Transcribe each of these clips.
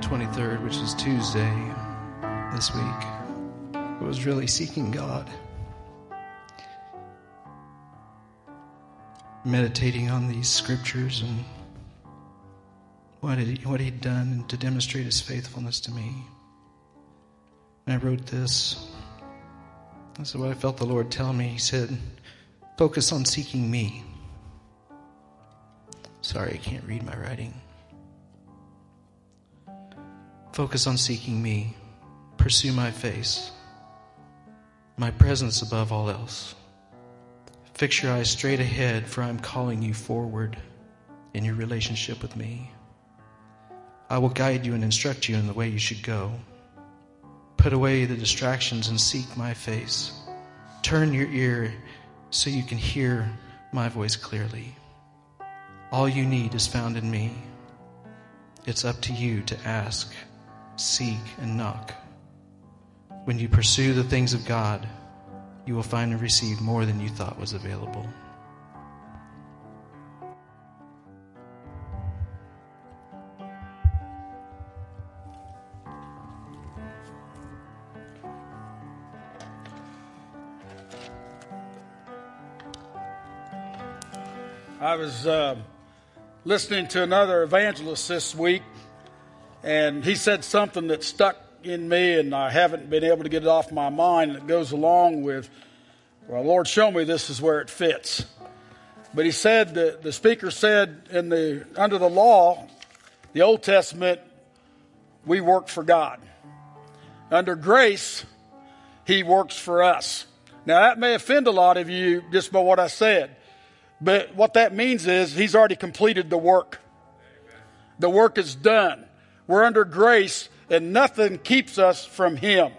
23rd, which is Tuesday this week, I was really seeking God. Meditating on these scriptures and what, he, what he'd done to demonstrate his faithfulness to me. And I wrote this. This is what I felt the Lord tell me. He said, Focus on seeking me. Sorry, I can't read my writing. Focus on seeking me. Pursue my face, my presence above all else. Fix your eyes straight ahead, for I'm calling you forward in your relationship with me. I will guide you and instruct you in the way you should go. Put away the distractions and seek my face. Turn your ear so you can hear my voice clearly. All you need is found in me. It's up to you to ask, seek, and knock. When you pursue the things of God, you will find and receive more than you thought was available. I was uh, listening to another evangelist this week, and he said something that stuck in me, and I haven't been able to get it off my mind. That goes along with, well, Lord, show me this is where it fits. But he said that the speaker said in the under the law, the Old Testament, we work for God. Under grace, He works for us. Now that may offend a lot of you just by what I said. But what that means is he's already completed the work. The work is done. We're under grace, and nothing keeps us from him.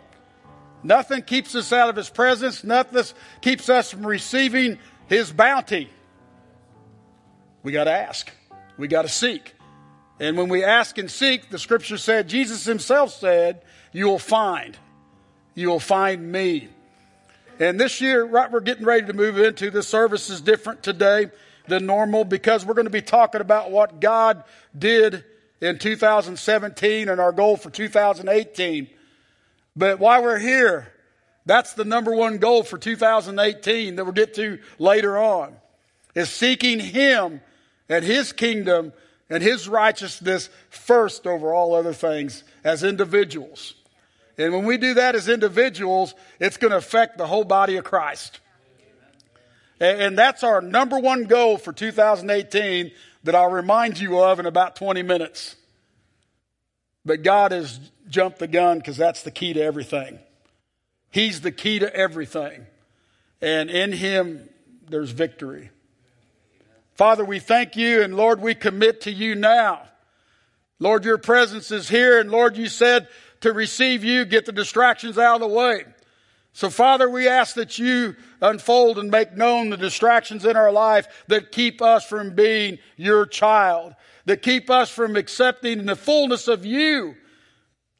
Nothing keeps us out of his presence. Nothing keeps us from receiving his bounty. We got to ask. We got to seek. And when we ask and seek, the scripture said, Jesus himself said, you will find. You will find me. And this year, right, we're getting ready to move into the service is different today than normal because we're going to be talking about what God did in 2017 and our goal for 2018. But while we're here, that's the number one goal for 2018 that we'll get to later on is seeking Him and His kingdom and His righteousness first over all other things as individuals. And when we do that as individuals, it's going to affect the whole body of Christ. And that's our number one goal for 2018 that I'll remind you of in about 20 minutes. But God has jumped the gun because that's the key to everything. He's the key to everything. And in Him, there's victory. Father, we thank you, and Lord, we commit to you now. Lord, your presence is here, and Lord, you said to receive you, get the distractions out of the way. So, Father, we ask that you unfold and make known the distractions in our life that keep us from being your child, that keep us from accepting the fullness of you.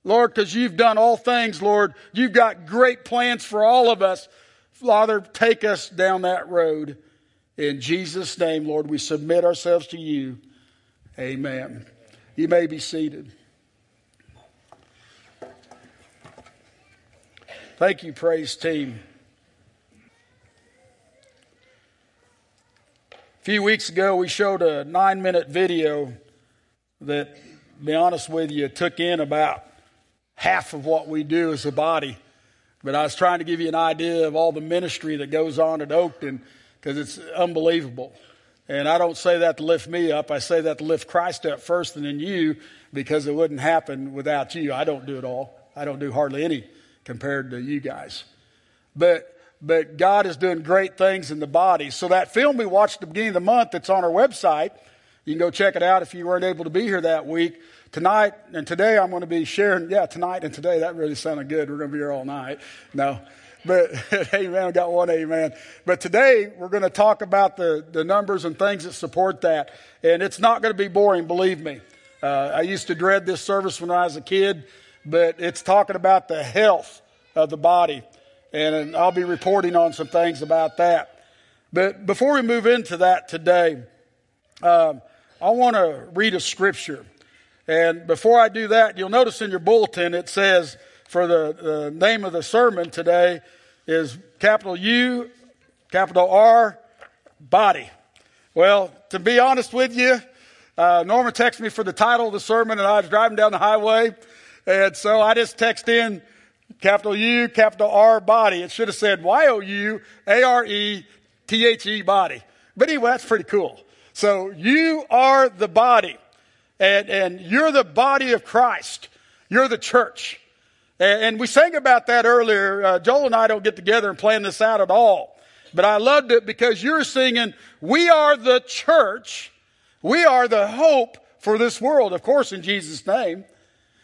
Lord, because you've done all things, Lord. You've got great plans for all of us. Father, take us down that road. In Jesus' name, Lord, we submit ourselves to you. Amen. You may be seated. Thank you, praise team. A few weeks ago, we showed a nine minute video that, to be honest with you, took in about half of what we do as a body. But I was trying to give you an idea of all the ministry that goes on at Oakton because it's unbelievable. And I don't say that to lift me up. I say that to lift Christ up first and then you because it wouldn't happen without you. I don't do it all. I don't do hardly any compared to you guys. But but God is doing great things in the body. So that film we watched at the beginning of the month that's on our website, you can go check it out if you weren't able to be here that week. Tonight and today I'm going to be sharing, yeah, tonight and today, that really sounded good. We're going to be here all night. No. But amen, I got one amen. But today we're going to talk about the, the numbers and things that support that. And it's not going to be boring, believe me. Uh, I used to dread this service when I was a kid but it's talking about the health of the body. And I'll be reporting on some things about that. But before we move into that today, um, I want to read a scripture. And before I do that, you'll notice in your bulletin it says for the, the name of the sermon today is capital U, capital R, body. Well, to be honest with you, uh, Norma texted me for the title of the sermon, and I was driving down the highway, and so I just texted in capital U, capital R, body. It should have said Y O U A R E T H E, body. But anyway, that's pretty cool. So you are the body, and, and you're the body of Christ. You're the church. And, and we sang about that earlier. Uh, Joel and I don't get together and plan this out at all. But I loved it because you're singing, We are the church. We are the hope for this world, of course, in Jesus' name.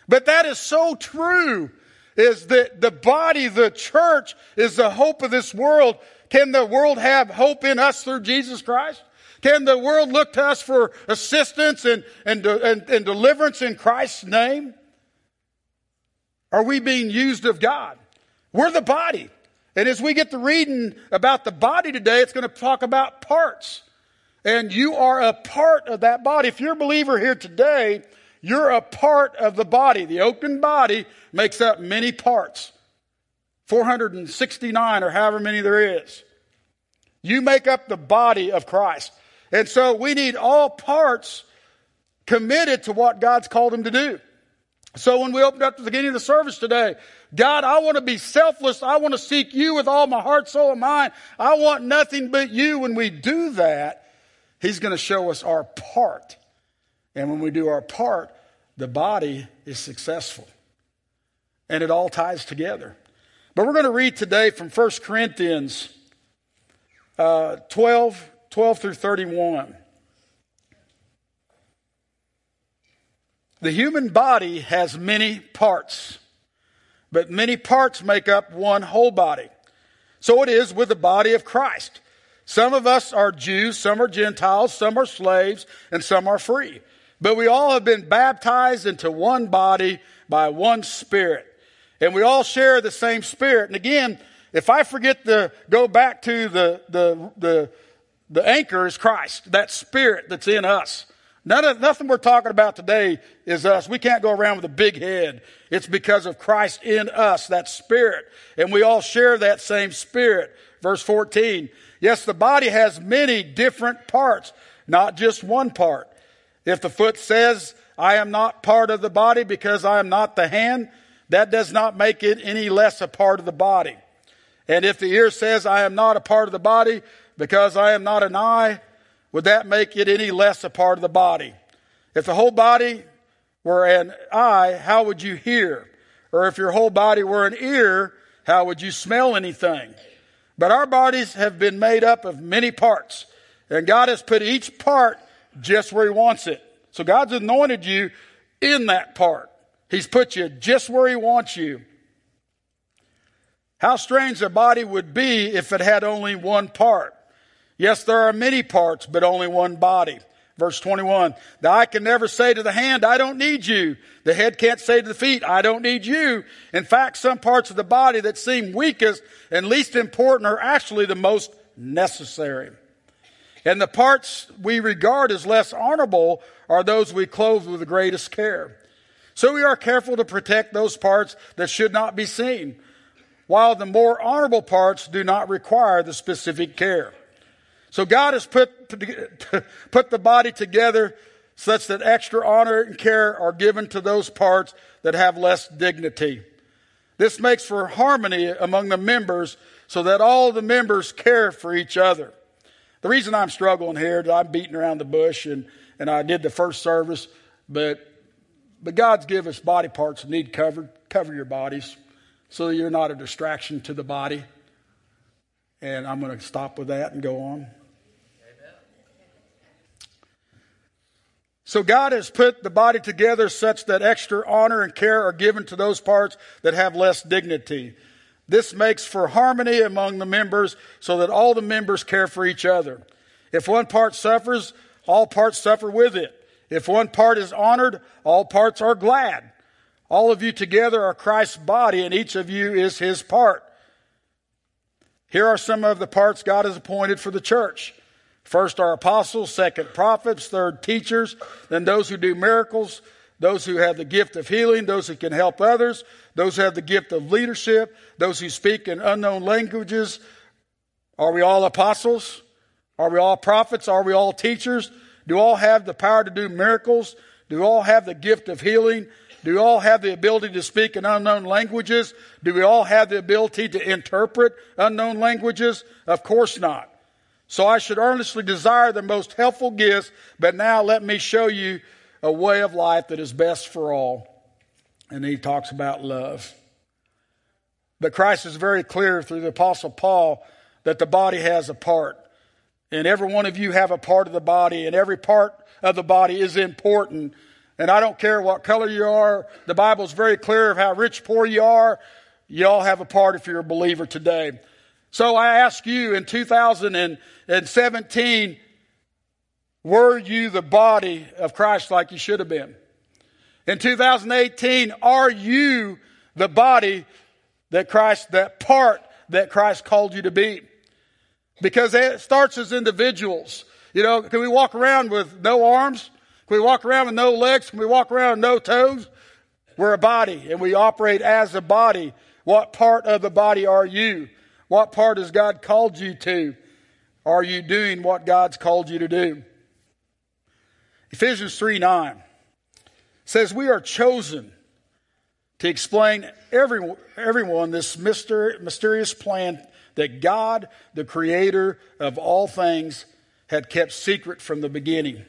But that is so true, is that the body, the church, is the hope of this world. Can the world have hope in us through Jesus Christ? Can the world look to us for assistance and, and, and, and deliverance in Christ's name? Are we being used of God? We're the body. And as we get to reading about the body today, it's going to talk about parts. And you are a part of that body. If you're a believer here today, you're a part of the body. The open body makes up many parts 469 or however many there is. You make up the body of Christ. And so we need all parts committed to what God's called them to do. So when we opened up at the beginning of the service today, God, I want to be selfless. I want to seek you with all my heart, soul, and mind. I want nothing but you. When we do that, He's going to show us our part. And when we do our part, the body is successful. And it all ties together. But we're going to read today from 1 Corinthians uh, 12, 12 through 31. The human body has many parts, but many parts make up one whole body. So it is with the body of Christ. Some of us are Jews, some are Gentiles, some are slaves, and some are free. But we all have been baptized into one body by one spirit. And we all share the same spirit. And again, if I forget to go back to the, the, the, the anchor is Christ, that spirit that's in us. None of, nothing we're talking about today is us. We can't go around with a big head. It's because of Christ in us, that spirit. And we all share that same spirit. Verse 14. Yes, the body has many different parts, not just one part. If the foot says, I am not part of the body because I am not the hand, that does not make it any less a part of the body. And if the ear says, I am not a part of the body because I am not an eye, would that make it any less a part of the body? If the whole body were an eye, how would you hear? Or if your whole body were an ear, how would you smell anything? But our bodies have been made up of many parts, and God has put each part just where He wants it. So God's anointed you in that part. He's put you just where He wants you. How strange a body would be if it had only one part. Yes, there are many parts, but only one body. Verse 21, the eye can never say to the hand, I don't need you. The head can't say to the feet, I don't need you. In fact, some parts of the body that seem weakest and least important are actually the most necessary. And the parts we regard as less honorable are those we clothe with the greatest care. So we are careful to protect those parts that should not be seen, while the more honorable parts do not require the specific care. So God has put, put the body together such that extra honor and care are given to those parts that have less dignity. This makes for harmony among the members so that all the members care for each other. The reason I'm struggling here is I'm beating around the bush and, and I did the first service, but, but God's given us body parts that need covered. Cover your bodies so you're not a distraction to the body. And I'm going to stop with that and go on. So God has put the body together such that extra honor and care are given to those parts that have less dignity. This makes for harmony among the members so that all the members care for each other. If one part suffers, all parts suffer with it. If one part is honored, all parts are glad. All of you together are Christ's body and each of you is his part. Here are some of the parts God has appointed for the church. First are apostles, second prophets, third teachers, then those who do miracles, those who have the gift of healing, those who can help others, those who have the gift of leadership, those who speak in unknown languages. Are we all apostles? Are we all prophets? Are we all teachers? Do all have the power to do miracles? Do all have the gift of healing? Do all have the ability to speak in unknown languages? Do we all have the ability to interpret unknown languages? Of course not. So I should earnestly desire the most helpful gifts, but now let me show you a way of life that is best for all. And he talks about love. But Christ is very clear through the Apostle Paul that the body has a part. And every one of you have a part of the body, and every part of the body is important. And I don't care what color you are, the Bible is very clear of how rich, poor you are. You all have a part if you're a believer today. So I ask you in 2017, were you the body of Christ like you should have been? In 2018, are you the body that Christ, that part that Christ called you to be? Because it starts as individuals. You know, can we walk around with no arms? Can we walk around with no legs? Can we walk around with no toes? We're a body and we operate as a body. What part of the body are you? What part has God called you to? Are you doing what God's called you to do? Ephesians 3 9 says, We are chosen to explain every, everyone this mysterious plan that God, the creator of all things, had kept secret from the beginning.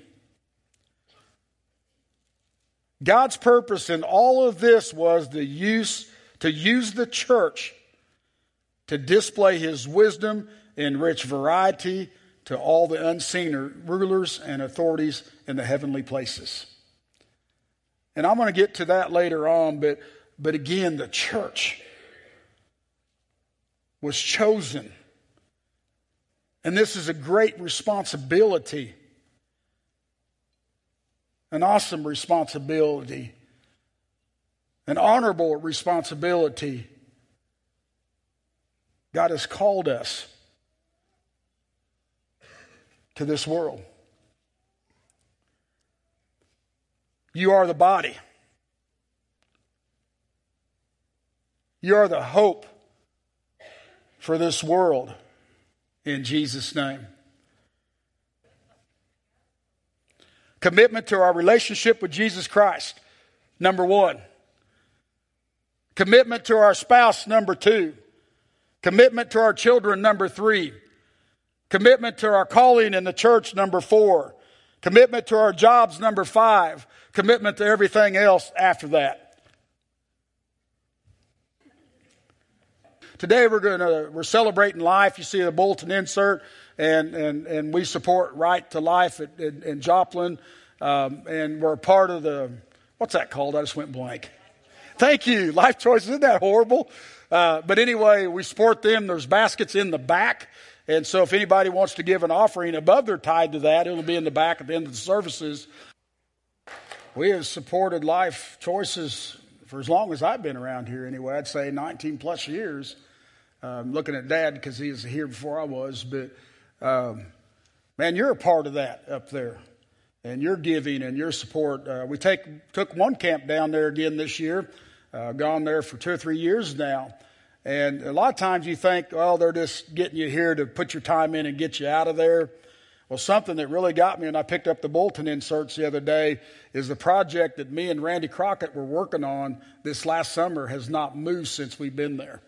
God's purpose in all of this was the use to use the church to display his wisdom in rich variety to all the unseen rulers and authorities in the heavenly places. And I'm going to get to that later on, but, but again, the church was chosen. And this is a great responsibility, an awesome responsibility, an honorable responsibility. God has called us to this world. You are the body. You are the hope for this world in Jesus' name. Commitment to our relationship with Jesus Christ, number one. Commitment to our spouse, number two. Commitment to our children, number three. Commitment to our calling in the church, number four. Commitment to our jobs, number five. Commitment to everything else after that. Today we're going to we're celebrating life. You see the bulletin insert, and and and we support Right to Life at, in, in Joplin, um, and we're part of the what's that called? I just went blank. Thank you, Life Choices. Isn't that horrible? Uh, but anyway, we support them. There's baskets in the back. And so if anybody wants to give an offering above their tithe to that, it'll be in the back at the end of the services. We have supported life choices for as long as I've been around here, anyway. I'd say 19 plus years. I'm looking at Dad because he was here before I was, but um, man, you're a part of that up there, and your giving and your support. Uh, we take took one camp down there again this year. Uh, gone there for two or three years now. And a lot of times you think, well, they're just getting you here to put your time in and get you out of there. Well, something that really got me, and I picked up the bulletin inserts the other day, is the project that me and Randy Crockett were working on this last summer has not moved since we've been there.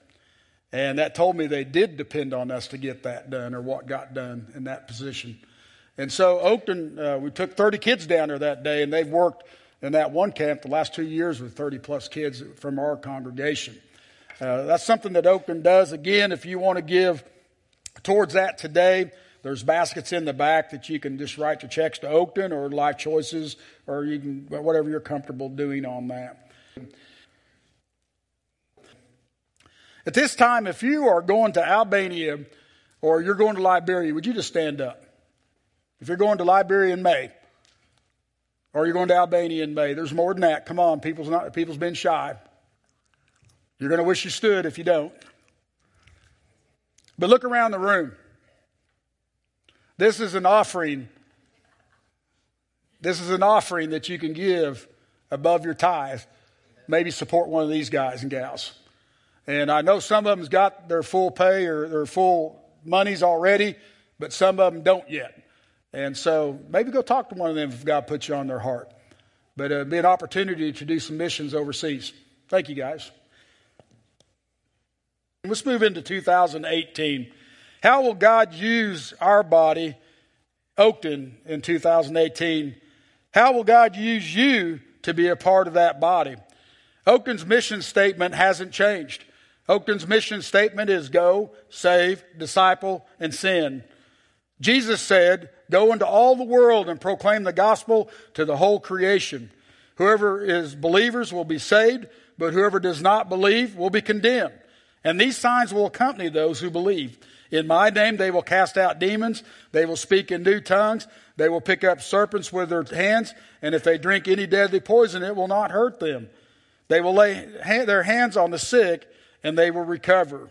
And that told me they did depend on us to get that done or what got done in that position. And so Oakton, uh, we took 30 kids down there that day, and they've worked in that one camp the last two years with 30 plus kids from our congregation. Uh, that's something that Oakton does. Again, if you want to give towards that today, there's baskets in the back that you can just write your checks to Oakton or Life Choices, or you can whatever you're comfortable doing on that. At this time, if you are going to Albania or you're going to Liberia, would you just stand up? If you're going to Liberia in May, or you're going to Albania in May, there's more than that. Come on, people's not people's been shy. You're going to wish you stood if you don't. But look around the room. This is an offering. This is an offering that you can give above your tithe, maybe support one of these guys and gals. And I know some of them's got their full pay or their full monies already, but some of them don't yet. And so maybe go talk to one of them if God puts you on their heart. But it'd be an opportunity to do some missions overseas. Thank you, guys. Let's move into 2018. How will God use our body, Oakton, in 2018? How will God use you to be a part of that body? Oakton's mission statement hasn't changed. Oakton's mission statement is go, save, disciple, and send. Jesus said, Go into all the world and proclaim the gospel to the whole creation. Whoever is believers will be saved, but whoever does not believe will be condemned. And these signs will accompany those who believe. In my name they will cast out demons, they will speak in new tongues, they will pick up serpents with their hands, and if they drink any deadly poison, it will not hurt them. They will lay their hands on the sick, and they will recover.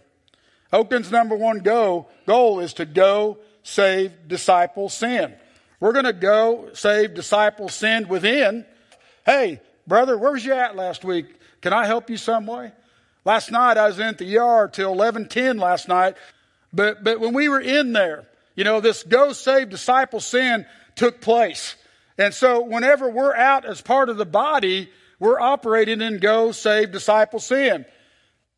Oakton's number one go, goal is to go save, disciple, sin. We're going to go save, disciple, sin within. Hey, brother, where was you at last week? Can I help you some way? Last night I was in the yard till 11:10 last night. But but when we were in there, you know, this go save disciple sin took place. And so whenever we're out as part of the body, we're operating in go save disciple sin.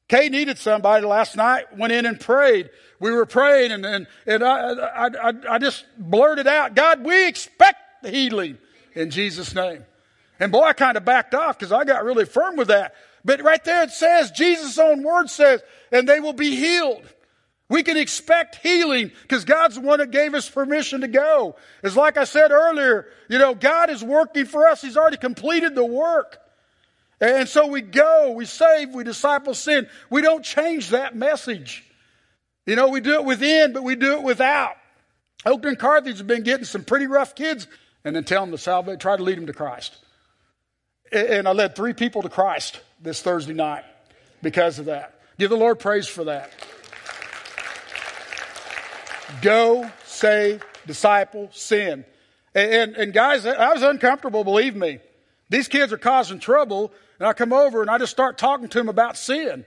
Kay needed somebody last night, went in and prayed. We were praying and, and, and I, I, I, I just blurted out, God, we expect healing in Jesus' name. And boy, I kind of backed off because I got really firm with that. But right there it says, Jesus' own word says, and they will be healed. We can expect healing because God's the one that gave us permission to go. It's like I said earlier, you know, God is working for us. He's already completed the work. And so we go, we save, we disciple sin. We don't change that message. You know, we do it within, but we do it without. Oakton Carthage has been getting some pretty rough kids and then tell them to salvate, try to lead them to Christ. And I led three people to Christ this Thursday night because of that. Give the Lord praise for that. Go, save, disciple, sin. And, and, and, guys, I was uncomfortable, believe me. These kids are causing trouble, and I come over and I just start talking to them about sin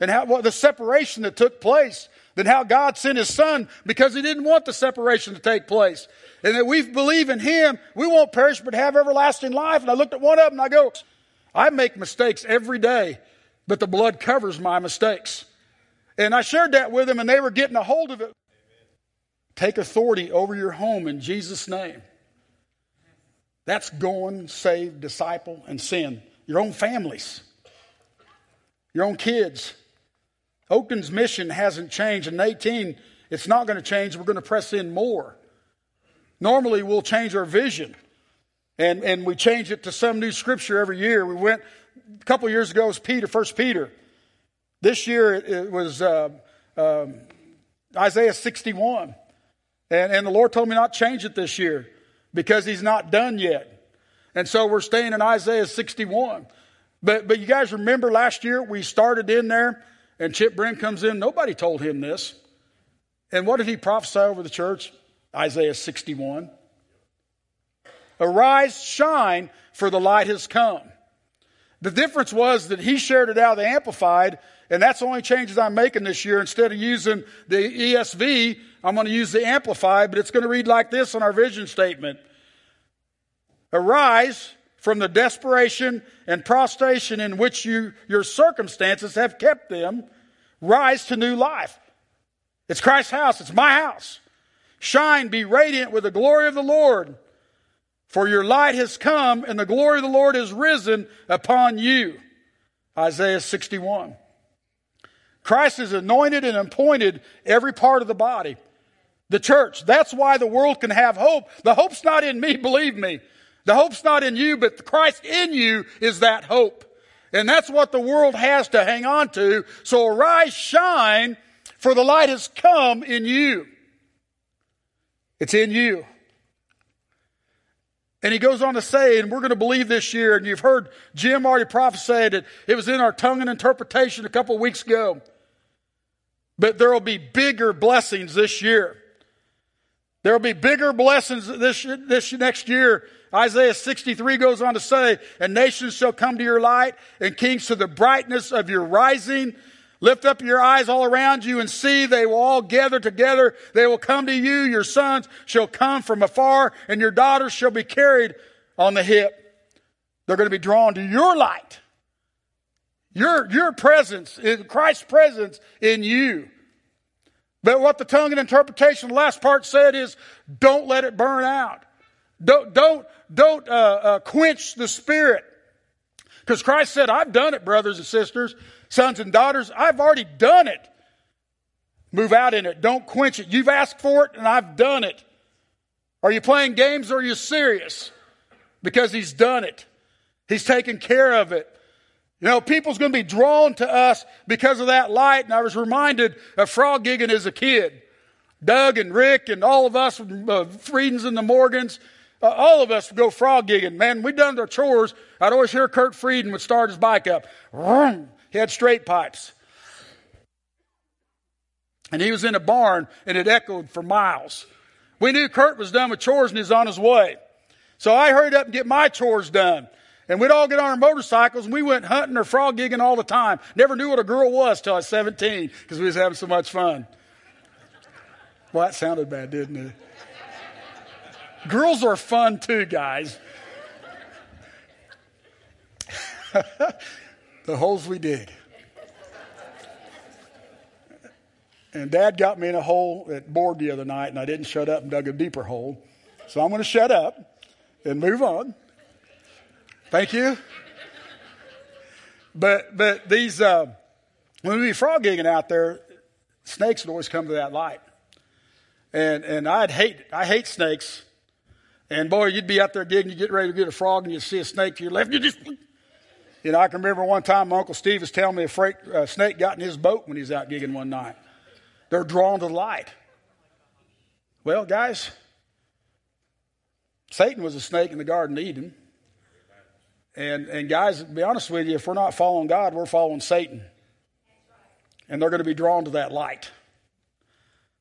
and how well, the separation that took place, then how God sent His Son because He didn't want the separation to take place, and that we believe in Him, we won't perish but have everlasting life. And I looked at one of them and I go, I make mistakes every day, but the blood covers my mistakes. And I shared that with them, and they were getting a hold of it. Take authority over your home in Jesus' name. That's going, save, disciple, and sin. Your own families, your own kids. Oakton's mission hasn't changed. In 18, it's not going to change. We're going to press in more. Normally, we'll change our vision, and, and we change it to some new scripture every year. We went a couple years ago, it was Peter, First Peter. This year, it, it was uh, um, Isaiah 61. And, and the Lord told me not change it this year because He's not done yet. And so we're staying in Isaiah 61. But, but you guys remember last year we started in there and Chip Brent comes in. Nobody told him this. And what did he prophesy over the church? Isaiah 61. Arise, shine, for the light has come. The difference was that he shared it out of the Amplified, and that's the only changes I'm making this year. Instead of using the ESV, I'm going to use the Amplified, but it's going to read like this on our vision statement Arise from the desperation and prostration in which you, your circumstances have kept them. Rise to new life. It's Christ's house, it's my house. Shine, be radiant with the glory of the Lord. For your light has come, and the glory of the Lord is risen upon you. Isaiah 61. Christ has anointed and appointed every part of the body. The church. That's why the world can have hope. The hope's not in me, believe me. The hope's not in you, but Christ in you is that hope. And that's what the world has to hang on to. So arise, shine, for the light has come in you. It's in you. And he goes on to say, and we're going to believe this year, and you've heard Jim already prophesied it. It was in our tongue and interpretation a couple weeks ago. But there will be bigger blessings this year. There'll be bigger blessings this, this next year. Isaiah 63 goes on to say, and nations shall come to your light and kings to the brightness of your rising. Lift up your eyes all around you and see they will all gather together. They will come to you. Your sons shall come from afar and your daughters shall be carried on the hip. They're going to be drawn to your light. Your, your presence, Christ's presence in you. But what the tongue and interpretation, last part said is, don't let it burn out. Don't, don't, don't uh, uh, quench the spirit. Because Christ said, I've done it, brothers and sisters, sons and daughters. I've already done it. Move out in it. Don't quench it. You've asked for it, and I've done it. Are you playing games or are you serious? Because He's done it. He's taken care of it. You know, people's going to be drawn to us because of that light. And I was reminded of frog gigging as a kid. Doug and Rick and all of us, uh, Friedens and the Morgans, uh, all of us go frog gigging. Man, we done our chores. I'd always hear Kurt Frieden would start his bike up. He had straight pipes. And he was in a barn and it echoed for miles. We knew Kurt was done with chores and he's on his way. So I hurried up and get my chores done. And we'd all get on our motorcycles and we went hunting or frog gigging all the time. Never knew what a girl was till I was 17 because we was having so much fun. Well, that sounded bad, didn't it? Girls are fun too, guys. the holes we dig. And dad got me in a hole at board the other night, and I didn't shut up and dug a deeper hole. So I'm going to shut up and move on. Thank you. But but these uh, when we be frog gigging out there, snakes would always come to that light, and and I'd hate I hate snakes, and boy, you'd be out there gigging, you get ready to get a frog, and you see a snake to your left, you just you know I can remember one time my uncle Steve was telling me a freight, uh, snake got in his boat when he was out gigging one night. They're drawn to the light. Well, guys, Satan was a snake in the Garden of Eden. And, and guys, to be honest with you, if we're not following God, we're following Satan. And they're going to be drawn to that light.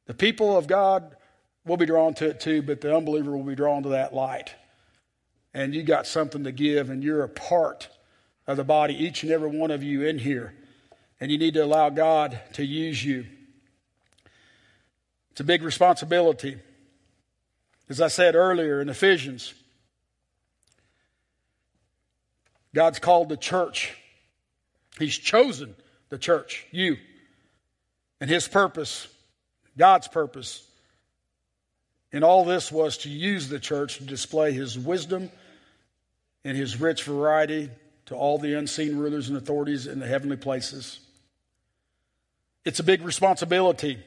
The people of God will be drawn to it too, but the unbeliever will be drawn to that light. And you got something to give, and you're a part of the body, each and every one of you in here. And you need to allow God to use you. It's a big responsibility. As I said earlier in Ephesians, God's called the church. He's chosen the church, you. And his purpose, God's purpose, in all this was to use the church to display his wisdom and his rich variety to all the unseen rulers and authorities in the heavenly places. It's a big responsibility.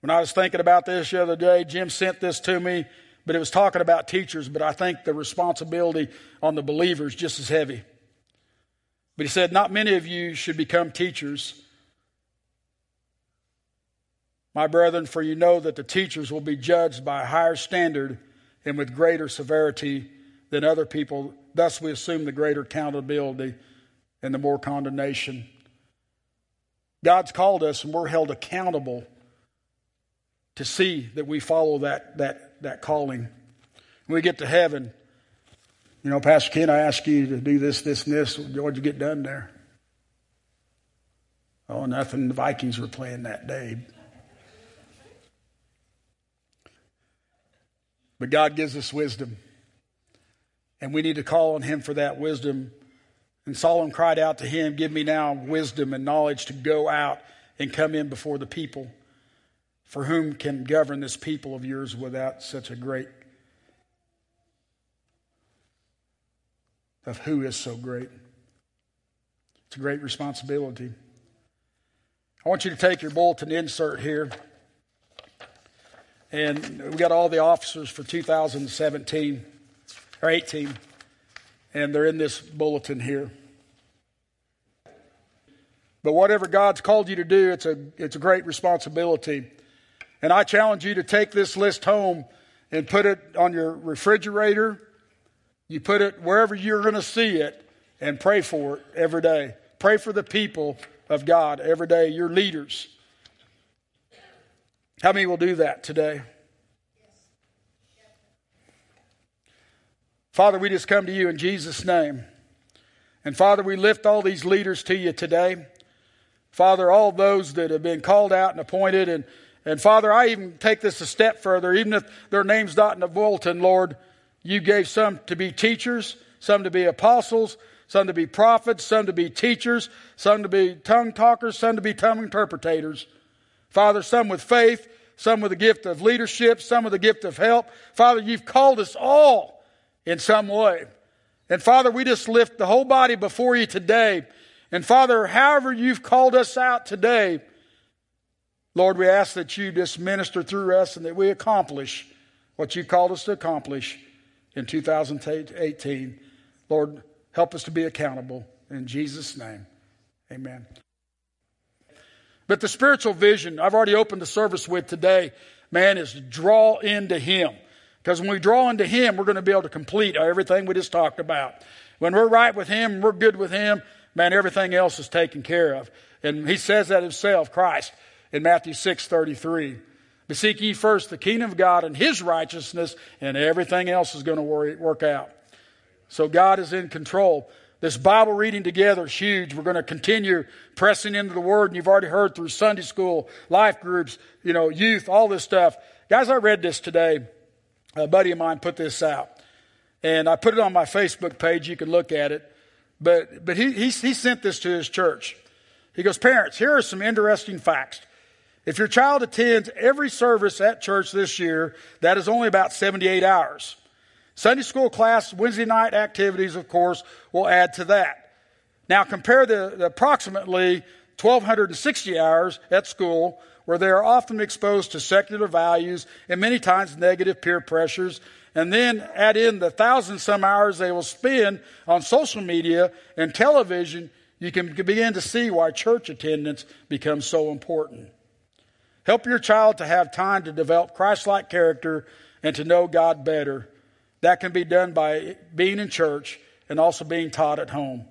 When I was thinking about this the other day, Jim sent this to me but it was talking about teachers, but I think the responsibility on the believers just as heavy. But he said, Not many of you should become teachers. My brethren, for you know that the teachers will be judged by a higher standard and with greater severity than other people. Thus, we assume the greater accountability and the more condemnation. God's called us, and we're held accountable to see that we follow that, that, that calling. When we get to heaven, you know, Pastor Ken, I asked you to do this, this, and this. What'd you get done there? Oh, nothing. The Vikings were playing that day. But God gives us wisdom. And we need to call on Him for that wisdom. And Solomon cried out to Him, Give me now wisdom and knowledge to go out and come in before the people. For whom can govern this people of yours without such a great of who is so great? It's a great responsibility. I want you to take your bulletin insert here. And we got all the officers for 2017 or 18, and they're in this bulletin here. But whatever God's called you to do, it's a, it's a great responsibility. And I challenge you to take this list home and put it on your refrigerator. You put it wherever you're going to see it and pray for it every day. Pray for the people of God every day, your leaders. How many will do that today? Father, we just come to you in Jesus' name. And Father, we lift all these leaders to you today. Father, all those that have been called out and appointed. And, and Father, I even take this a step further. Even if their name's not in the bulletin, Lord, you gave some to be teachers, some to be apostles, some to be prophets, some to be teachers, some to be tongue talkers, some to be tongue interpreters. Father, some with faith, some with the gift of leadership, some with the gift of help. Father, you've called us all in some way. And Father, we just lift the whole body before you today. And Father, however you've called us out today, Lord, we ask that you just minister through us and that we accomplish what you called us to accomplish in 2018. Lord, help us to be accountable. In Jesus' name, amen. But the spiritual vision I've already opened the service with today, man, is draw into Him. Because when we draw into Him, we're going to be able to complete everything we just talked about. When we're right with Him, we're good with Him, man, everything else is taken care of. And He says that Himself, Christ, in Matthew 6 33. But seek ye first the kingdom of God and His righteousness, and everything else is going to work out. So God is in control. This Bible reading together is huge. We're going to continue pressing into the Word, and you've already heard through Sunday school, life groups, you know, youth, all this stuff. Guys, I read this today. A buddy of mine put this out. And I put it on my Facebook page. You can look at it. But, but he, he, he sent this to his church. He goes, Parents, here are some interesting facts. If your child attends every service at church this year, that is only about 78 hours. Sunday school class, Wednesday night activities, of course, will add to that. Now compare the, the approximately 1,260 hours at school where they are often exposed to secular values and many times negative peer pressures, and then add in the thousand some hours they will spend on social media and television, you can begin to see why church attendance becomes so important. Help your child to have time to develop Christ like character and to know God better. That can be done by being in church and also being taught at home.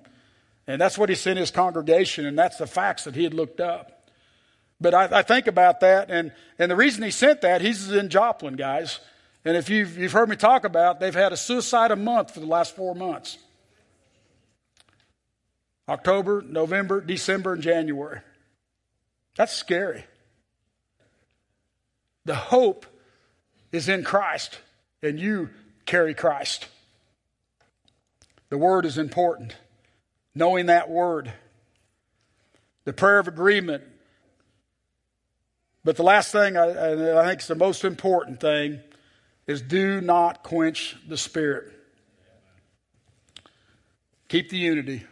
And that's what he sent his congregation, and that's the facts that he had looked up. But I, I, think about that, and, and the reason he sent that, he's in Joplin, guys. And if you've, you've heard me talk about, they've had a suicide a month for the last four months October, November, December, and January. That's scary. The hope is in Christ, and you carry Christ. The word is important. Knowing that word. The prayer of agreement. But the last thing I, I think is the most important thing is do not quench the spirit. Keep the unity.